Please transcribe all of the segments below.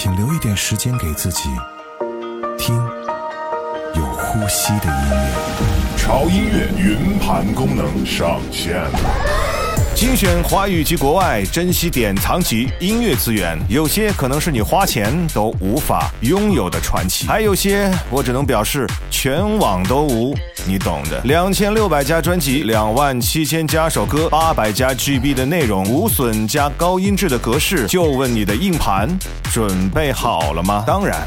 请留一点时间给自己，听有呼吸的音乐。潮音乐云盘功能上线。精选华语及国外，珍稀典藏级音乐资源，有些可能是你花钱都无法拥有的传奇，还有些我只能表示全网都无，你懂的。两千六百家专辑，两万七千加首歌，八百加 GB 的内容，无损加高音质的格式，就问你的硬盘准备好了吗？当然。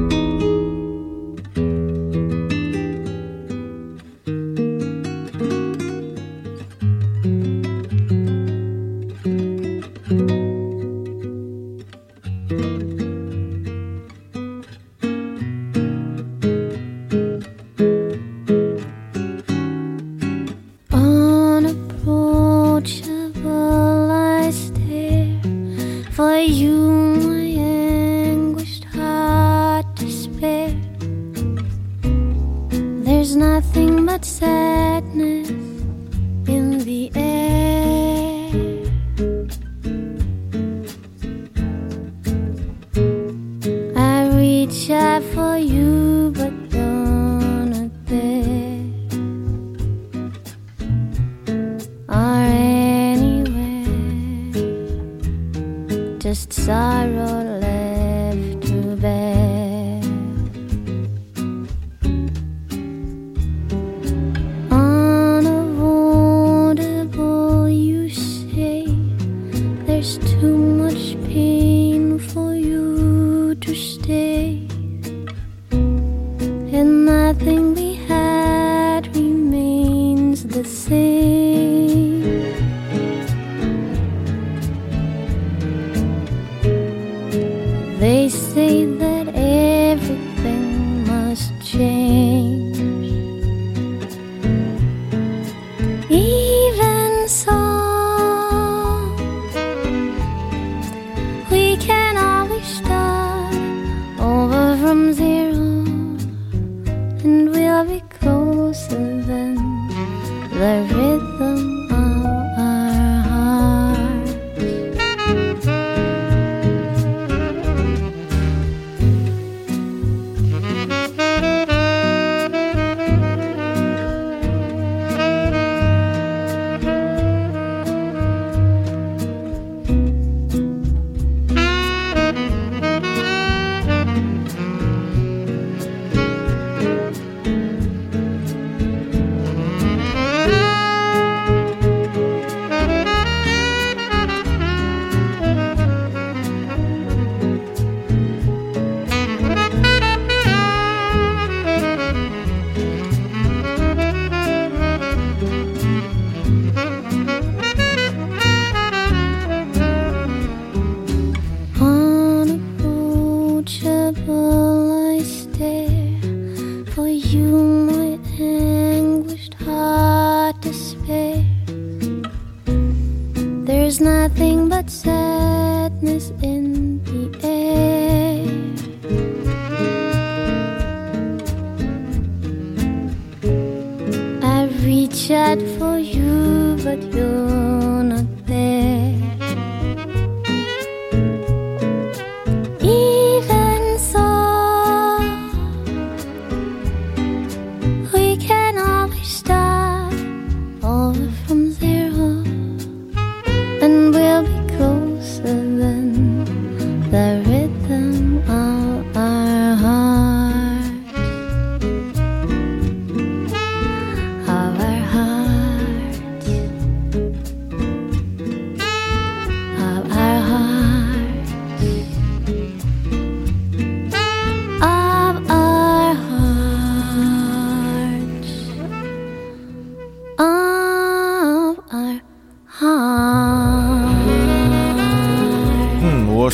Stay.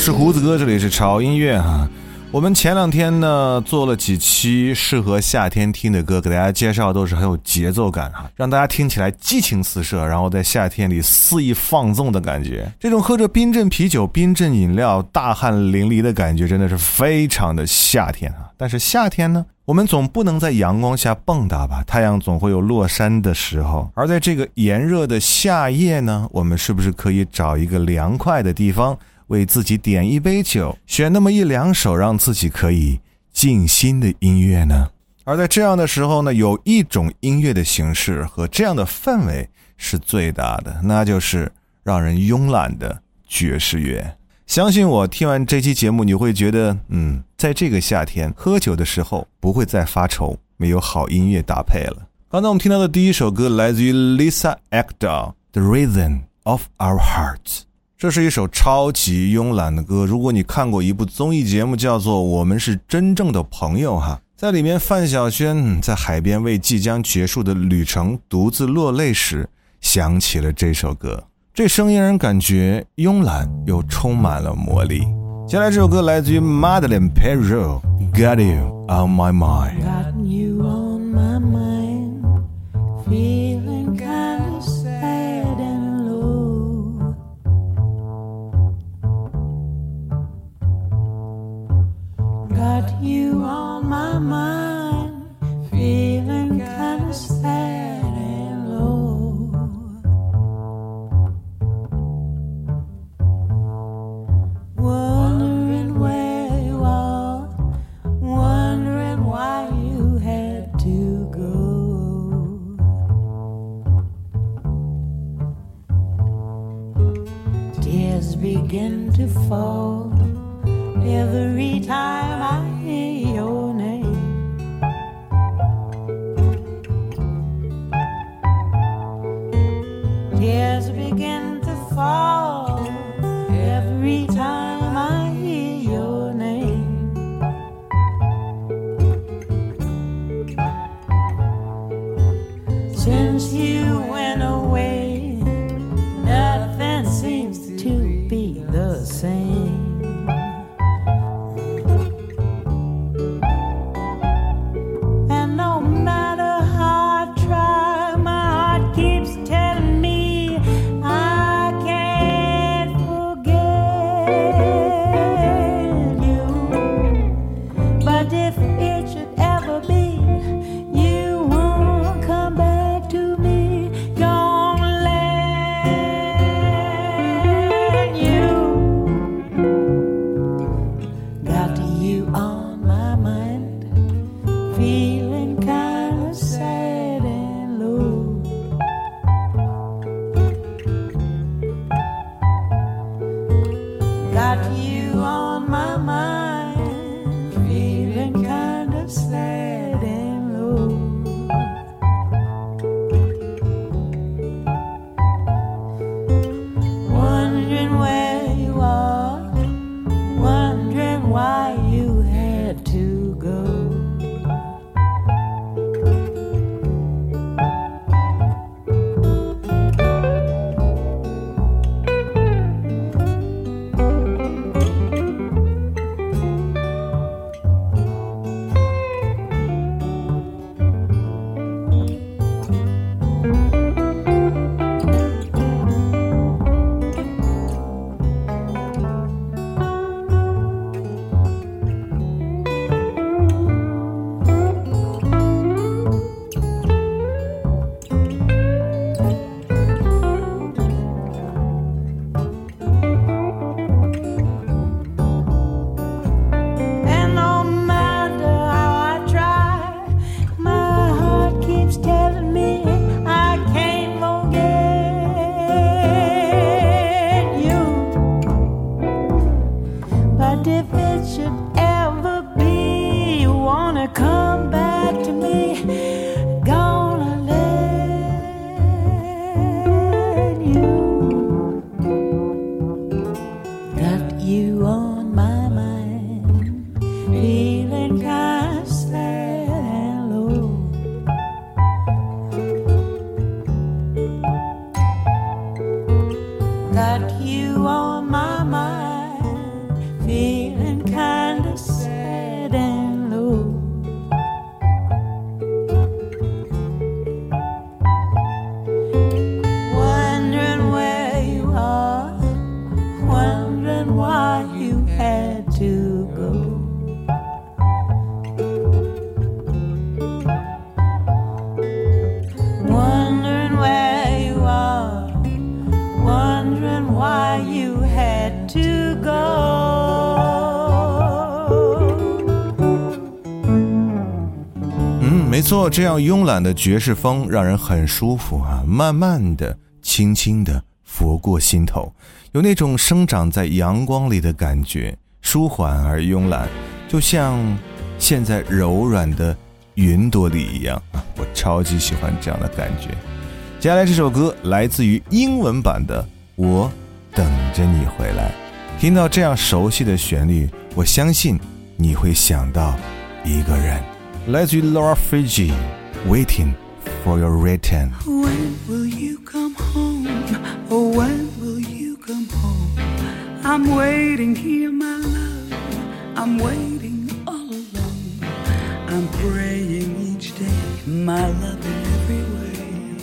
是胡子哥，这里是潮音乐哈。我们前两天呢做了几期适合夏天听的歌，给大家介绍都是很有节奏感哈，让大家听起来激情四射，然后在夏天里肆意放纵的感觉。这种喝着冰镇啤酒、冰镇饮料、大汗淋漓的感觉，真的是非常的夏天啊！但是夏天呢，我们总不能在阳光下蹦跶吧？太阳总会有落山的时候。而在这个炎热的夏夜呢，我们是不是可以找一个凉快的地方？为自己点一杯酒，选那么一两首让自己可以静心的音乐呢？而在这样的时候呢，有一种音乐的形式和这样的氛围是最大的，那就是让人慵懒的爵士乐。相信我，听完这期节目，你会觉得，嗯，在这个夏天喝酒的时候不会再发愁没有好音乐搭配了。刚才我们听到的第一首歌来自于 Lisa Ekdal，《The Rhythm of Our Hearts》。这是一首超级慵懒的歌。如果你看过一部综艺节目，叫做《我们是真正的朋友》哈，在里面范晓萱在海边为即将结束的旅程独自落泪时，想起了这首歌。这声音让人感觉慵懒又充满了魔力。接下来这首歌来自于 Madeline Perro，《Got You on My Mind》。Fall 这样慵懒的爵士风让人很舒服啊，慢慢的、轻轻的拂过心头，有那种生长在阳光里的感觉，舒缓而慵懒，就像现在柔软的云朵里一样啊！我超级喜欢这样的感觉。接下来这首歌来自于英文版的《我等着你回来》，听到这样熟悉的旋律，我相信你会想到一个人。来自于 Laura Fiji，《Waiting for Your Return》。 When will you come home? Oh, when will you come home? I'm waiting here, my love. I'm waiting all alone. I'm praying each day, my love, in every way.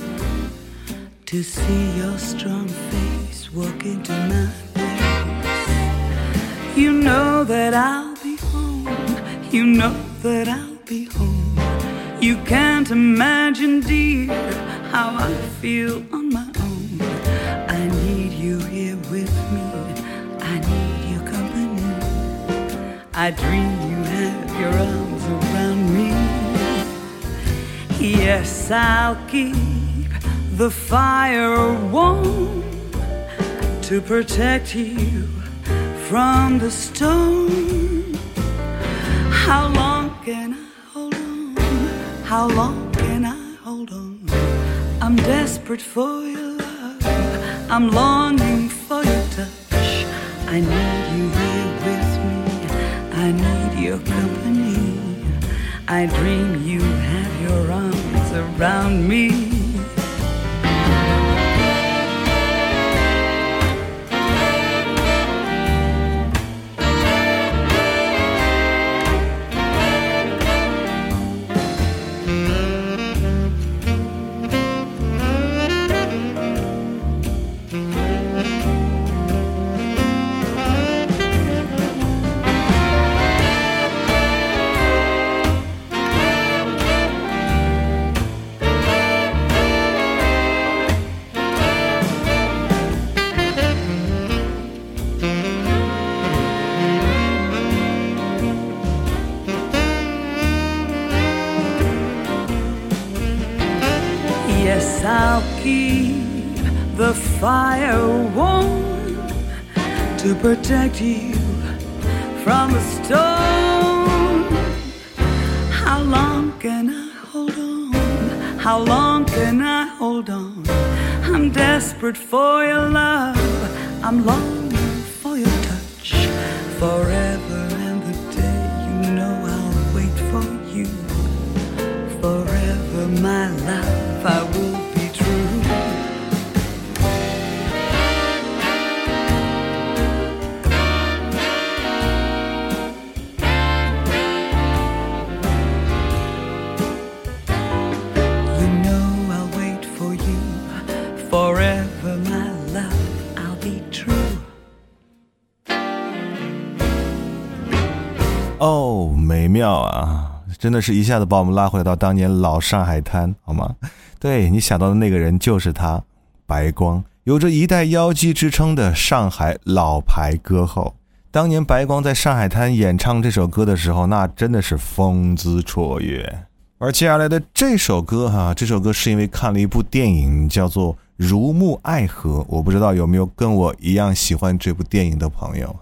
To see your strong face walk into my place. You know that I'll be home. You know that I'll be home. You can't imagine, dear, how I feel on my own. I need you here with me. I need your company. I dream you have your arms around me. Yes, I'll keep the fire warm to protect you from the storm. How long can I? How long can I hold on? I'm desperate for your love. I'm longing for your touch. I need you here with me. I need your company. I dream you have your arms around me. Protect you from the storm. How long can I hold on? How long can I hold on? I'm desperate for your love. I'm longing 啊！真的是一下子把我们拉回到当年老上海滩，好吗？对你想到的那个人就是他，白光，有着一代妖姬之称的上海老牌歌后。当年白光在上海滩演唱这首歌的时候，那真的是风姿绰约。而接下来的这首歌哈、这首歌是因为看了一部电影，叫做《如沐爱河》，我不知道有没有跟我一样喜欢这部电影的朋友。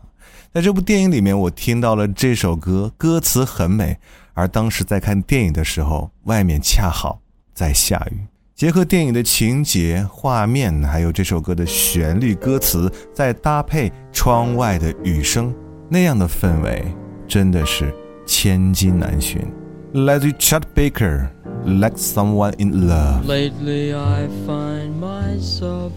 在这部电影里面，我听到了这首歌，歌词很美。而当时在看电影的时候，外面恰好在下雨，结合电影的情节、画面，还有这首歌的旋律、歌词，再搭配窗外的雨声，那样的氛围真的是千金难寻。来自于 chat Baker，《Like Someone in Love》。Lately I find myself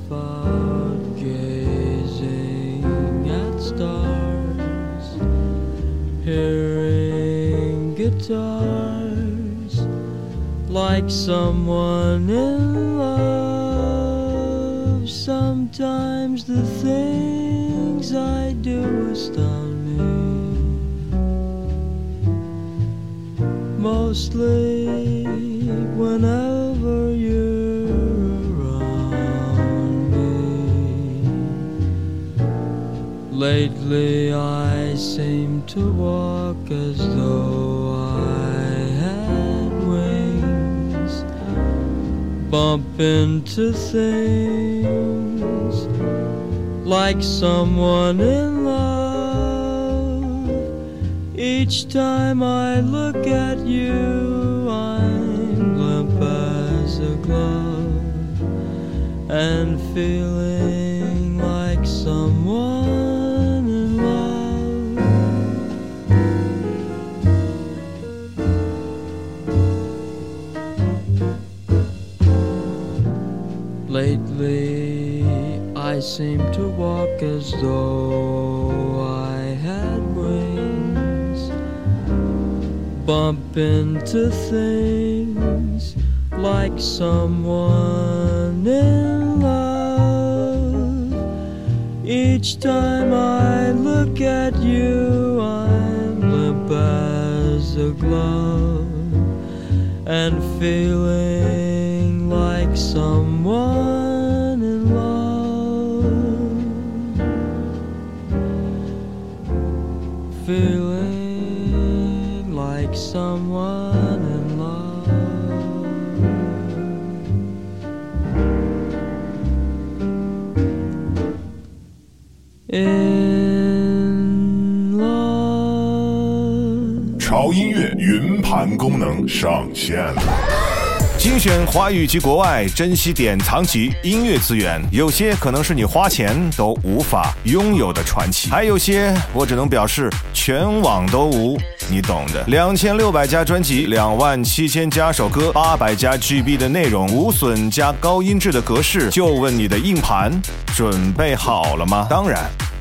hearing guitars like someone in love. Sometimes the things I do astound me. Mostly whenever you're Lately I seem to walk as though I had wings. bump into things like someone in love. Each time I look at you, I'm limp as a glove and feeling like someone Seem to walk as though I had wings. Bump into things like someone in love. Each time I look at you, I'm limp as a glove and feeling like someone like someone in love. In love. 潮音乐云盘功能上线了。精选华语及国外，珍稀典藏级音乐资源，有些可能是你花钱都无法拥有的传奇，还有些我只能表示全网都无，你懂的。两千六百家专辑，两万七千加首歌，八百加 GB 的内容，无损加高音质的格式，就问你的硬盘准备好了吗？当然。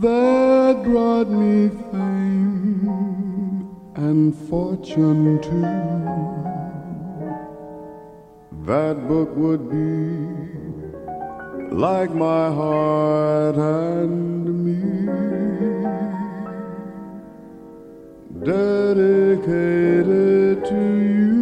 That brought me fame and fortune too, that book would be like my heart and me dedicated to you.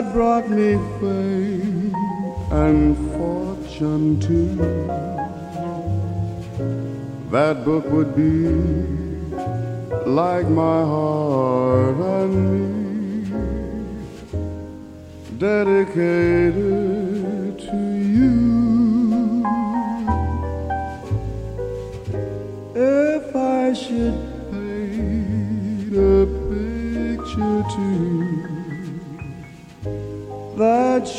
That brought me fame and fortune too. That book would be like my heart and me, dedicated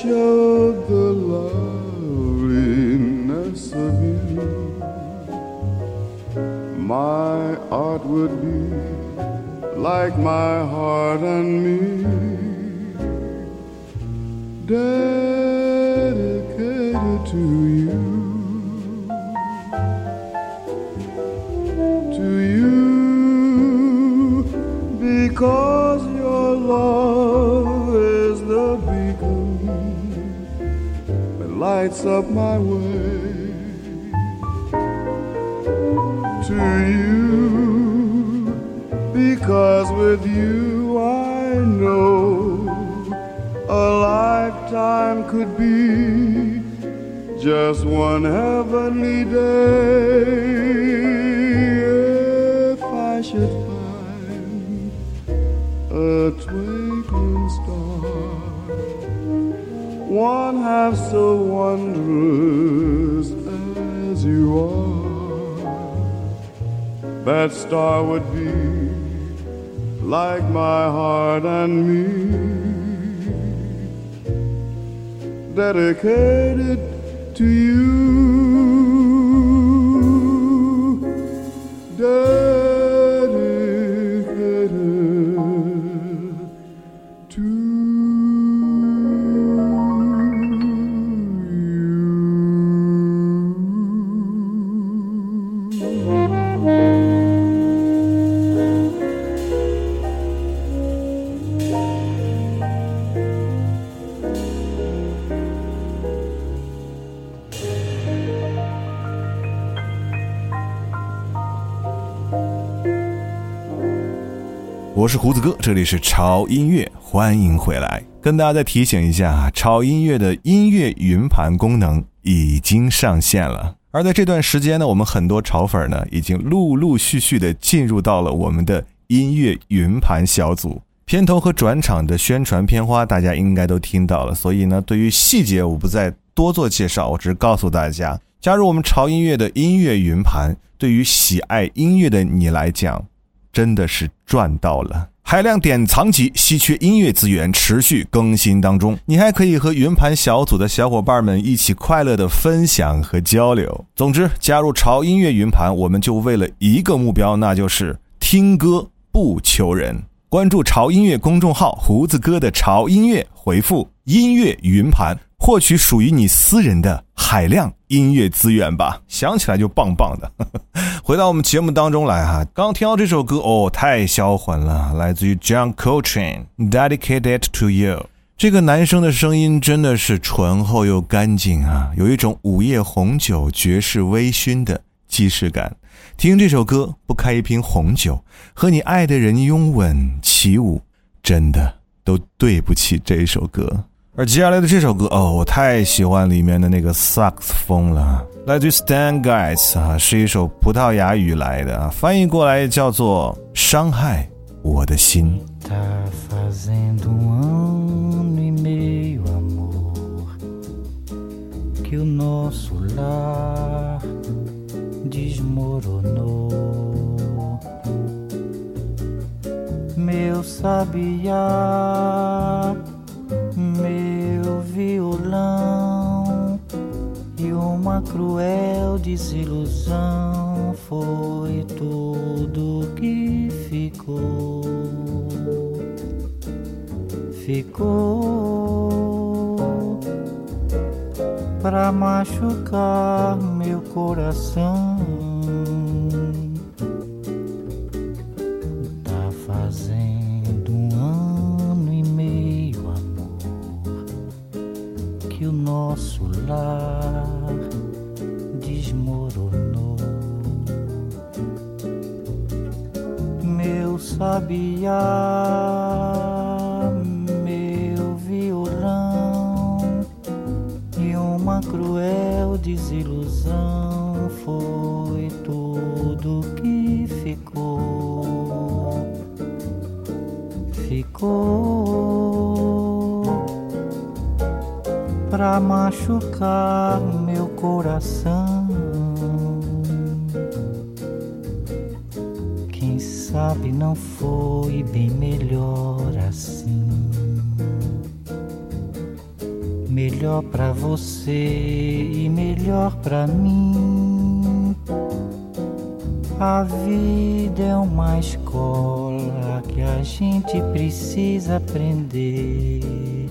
showed the loveliness of you, my art would be like my heart and me, dedicated lights up my way to you. Because with you I know a lifetime could be just one heavenly day. If I should find a twinkling one half so wondrous as you are. That star would be like my heart and me, dedicated to you, 是胡子哥，这里是潮音乐，欢迎回来。跟大家再提醒一下，潮音乐的音乐云盘功能已经上线了。而在这段时间呢，我们很多潮粉呢，已经陆陆续续的进入到了我们的音乐云盘小组。片头和转场的宣传片花，大家应该都听到了，所以呢，对于细节我不再多做介绍，我只是告诉大家，加入我们潮音乐的音乐云盘，对于喜爱音乐的你来讲，真的是赚到了。海量典藏级稀缺音乐资源持续更新当中，你还可以和云盘小组的小伙伴们一起快乐的分享和交流。总之，加入潮音乐云盘，我们就为了一个目标，那就是听歌不求人。关注潮音乐公众号“胡子哥的潮音乐”，回复“音乐云盘”，获取属于你私人的海量音乐资源吧。想起来就棒棒的。回到我们节目当中来哈，刚听到这首歌哦，太销魂了，来自于 John Coltrane，《Dedicated to You》。这个男生的声音真的是醇厚又干净啊，有一种午夜红酒爵士微醺的既视感。听这首歌，不开一瓶红酒，和你爱的人拥吻起舞，真的都对不起这首歌。而接下来的这首歌哦，我太喜欢里面的那个萨克斯风了，来自于 Stan Guys 啊，是一首葡萄牙语来的啊，翻译过来叫做《伤害我的心》。Uma cruel desilusão foi tudo que ficou ficou pra machucar meu coração. Meu violão e uma cruel desilusão foi tudo que ficou. Ficou pra machucar meu coração sabe não foi bem melhor assim. Melhor pra você e melhor pra mim. A vida é uma escola que a gente precisa aprender.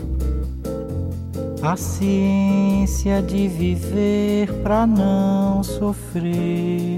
A ciência de viver pra não sofrer.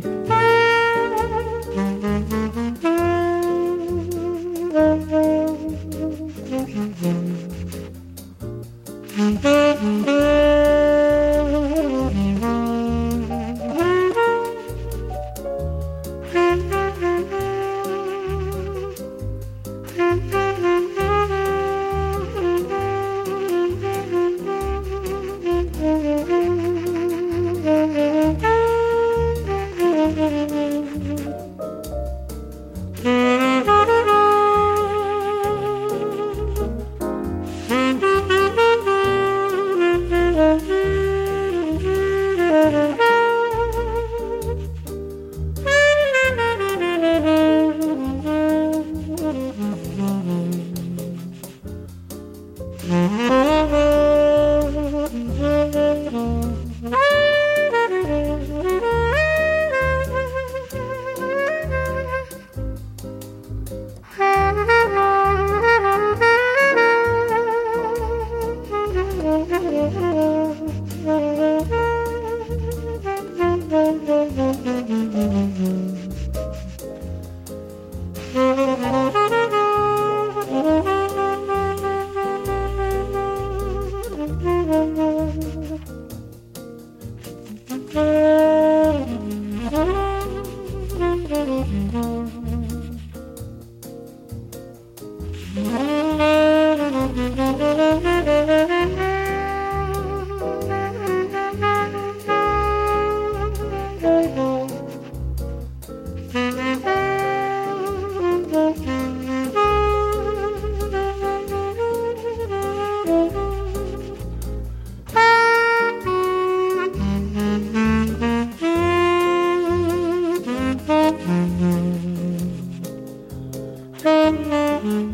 嗯，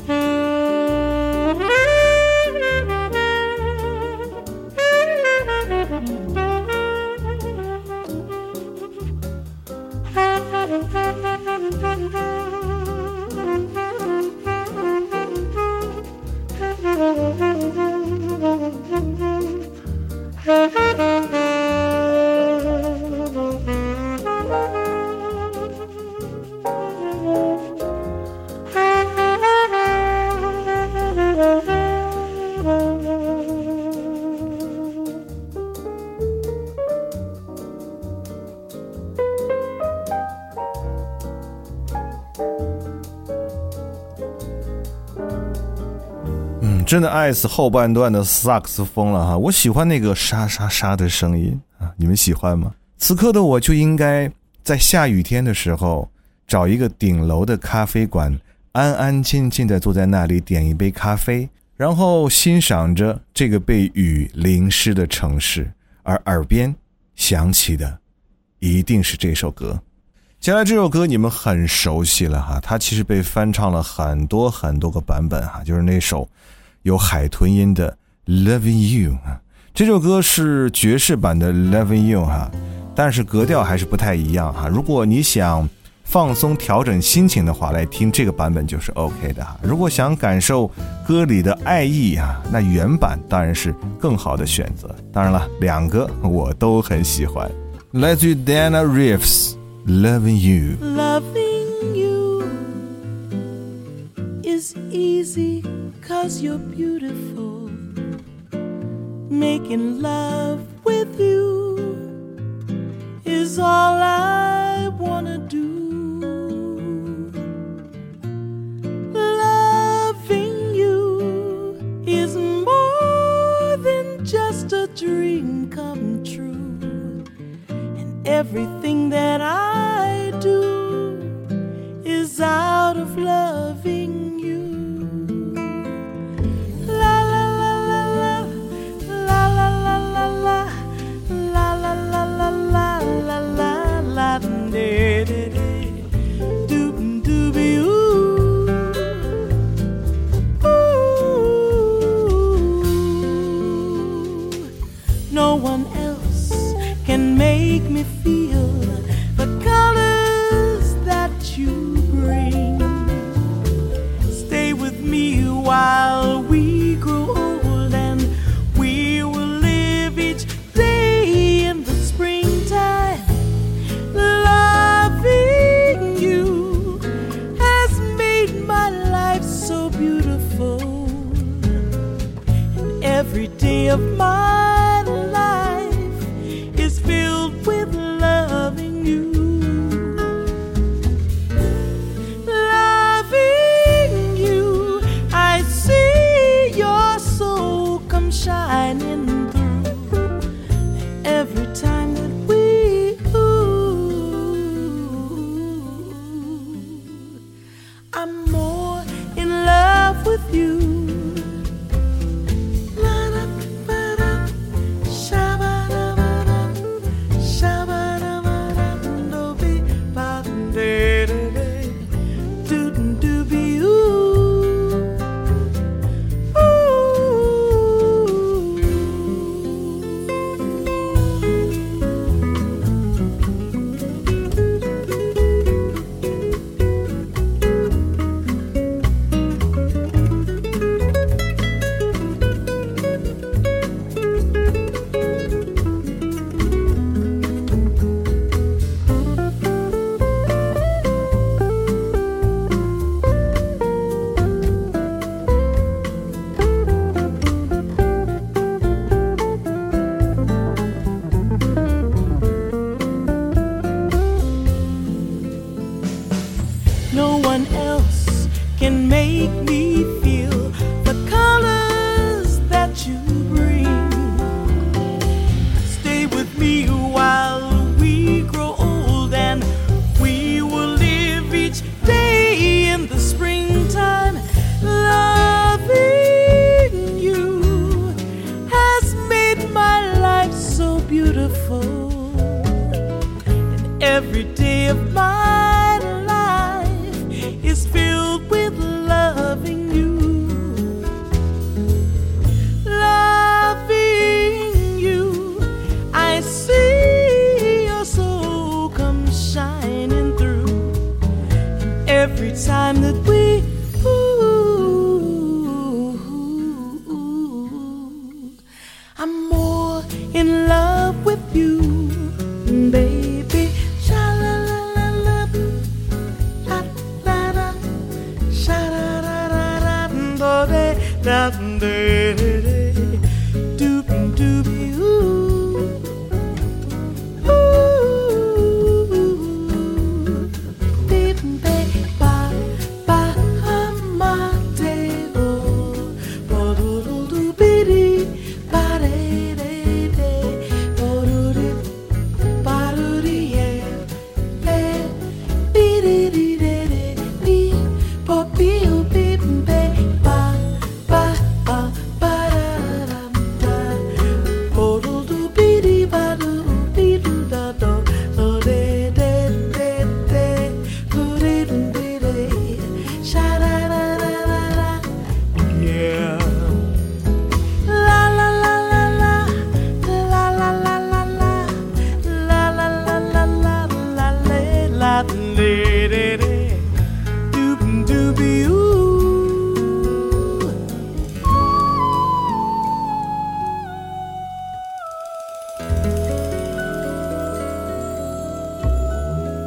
真的爱死后半段的萨克斯风了哈，我喜欢那个沙沙沙的声音啊，你们喜欢吗？此刻的我就应该在下雨天的时候，找一个顶楼的咖啡馆，安安静静的坐在那里，点一杯咖啡，然后欣赏着这个被雨淋湿的城市，而耳边响起的一定是这首歌。接下来这首歌你们很熟悉了哈，它其实被翻唱了很多很多个版本哈，就是那首有海豚音的《Loving You》啊。这首歌是爵士版的《Loving You》哈，但是格调还是不太一样哈。如果你想放松调整心情的话，来听这个版本就是 OK 的哈。如果想感受歌里的爱意啊，那原版当然是更好的选择。当然了，两个我都很喜欢。来自于 Dana Reeves，。Loving you. Loving you is easy cause you're beautiful. Making love with you is all I wanna do. Loving you is more than just a dream come true. And everything that I do is out of loving you. No one else can make me feel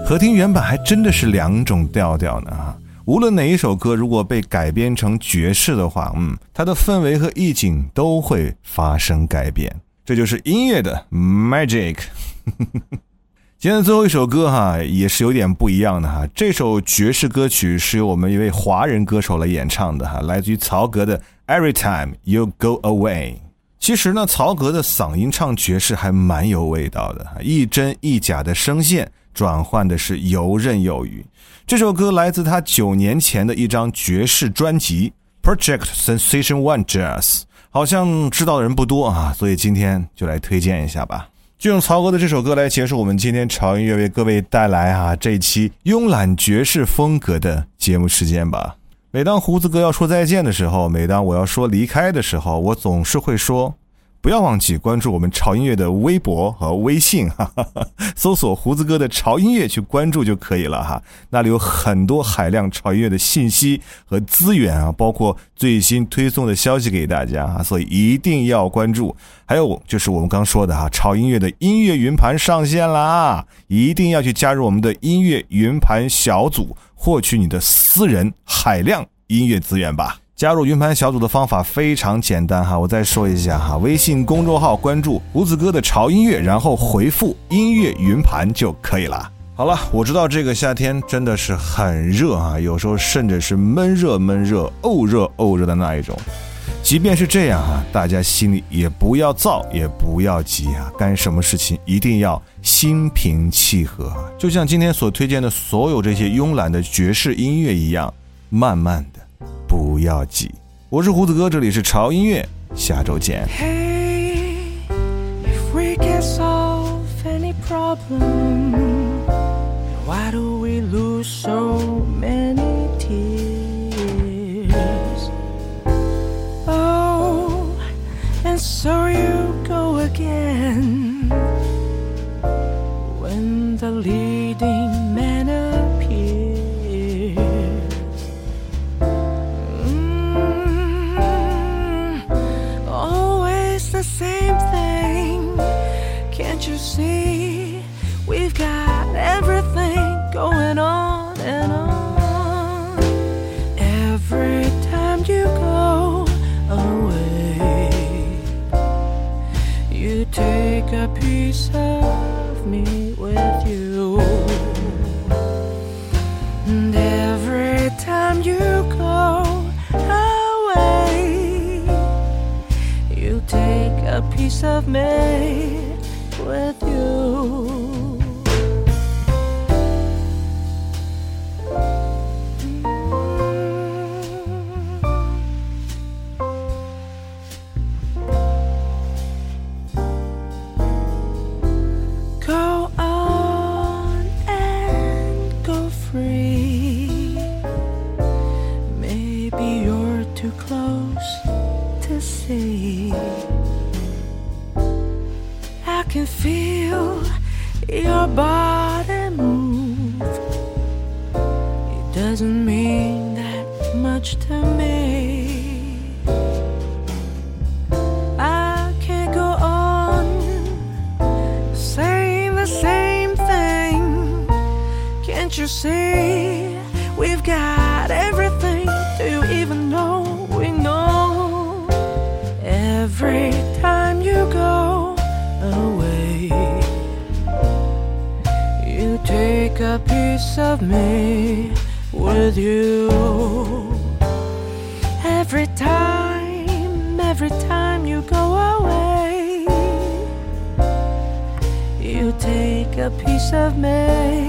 和听原版还真的是两种调调呢哈。无论哪一首歌，如果被改编成爵士的话，嗯，它的氛围和意境都会发生改变。这就是音乐的 magic。今天最后一首歌哈，也是有点不一样的哈。这首爵士歌曲是由我们一位华人歌手来演唱的哈，来自于曹格的《Every Time You Go Away》。其实呢，曹格的嗓音唱爵士还蛮有味道的，一真一假的声线转换的是游刃有余。这首歌来自他九年前的一张爵士专辑《Project Sensation One Jazz》，好像知道的人不多啊，所以今天就来推荐一下吧。就用曹格的这首歌来结束我们今天潮音乐为各位带来啊这一期慵懒爵士风格的节目时间吧。每当胡子哥要说再见的时候，每当我要说离开的时候，我总是会说，不要忘记关注我们潮音乐的微博和微信，哈哈哈，搜索胡子哥的潮音乐去关注就可以了哈。那里有很多海量潮音乐的信息和资源啊，包括最新推送的消息给大家啊，所以一定要关注。还有就是我们刚说的哈，潮音乐的音乐云盘上线啦，一定要去加入我们的音乐云盘小组。获取你的私人海量音乐资源吧！加入云盘小组的方法非常简单哈，我再说一下哈，微信公众号关注胡子哥的潮音乐，然后回复音乐云盘就可以了。好了，我知道这个夏天真的是很热啊，有时候甚至是闷热闷热、沤热沤热的那一种。即便是这样哈，大家心里也不要躁，也不要急啊，干什么事情一定要心平气和啊。就像今天所推荐的所有这些慵懒的爵士音乐一样，慢慢的，不要挤。我是胡子哥，这里是潮音乐，下周见。so you see? Piece of me with you. Every time, every time you go away. You take a piece of me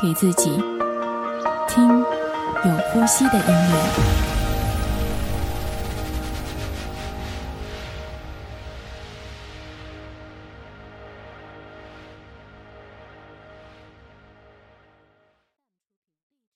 给自己，听有呼吸的音乐。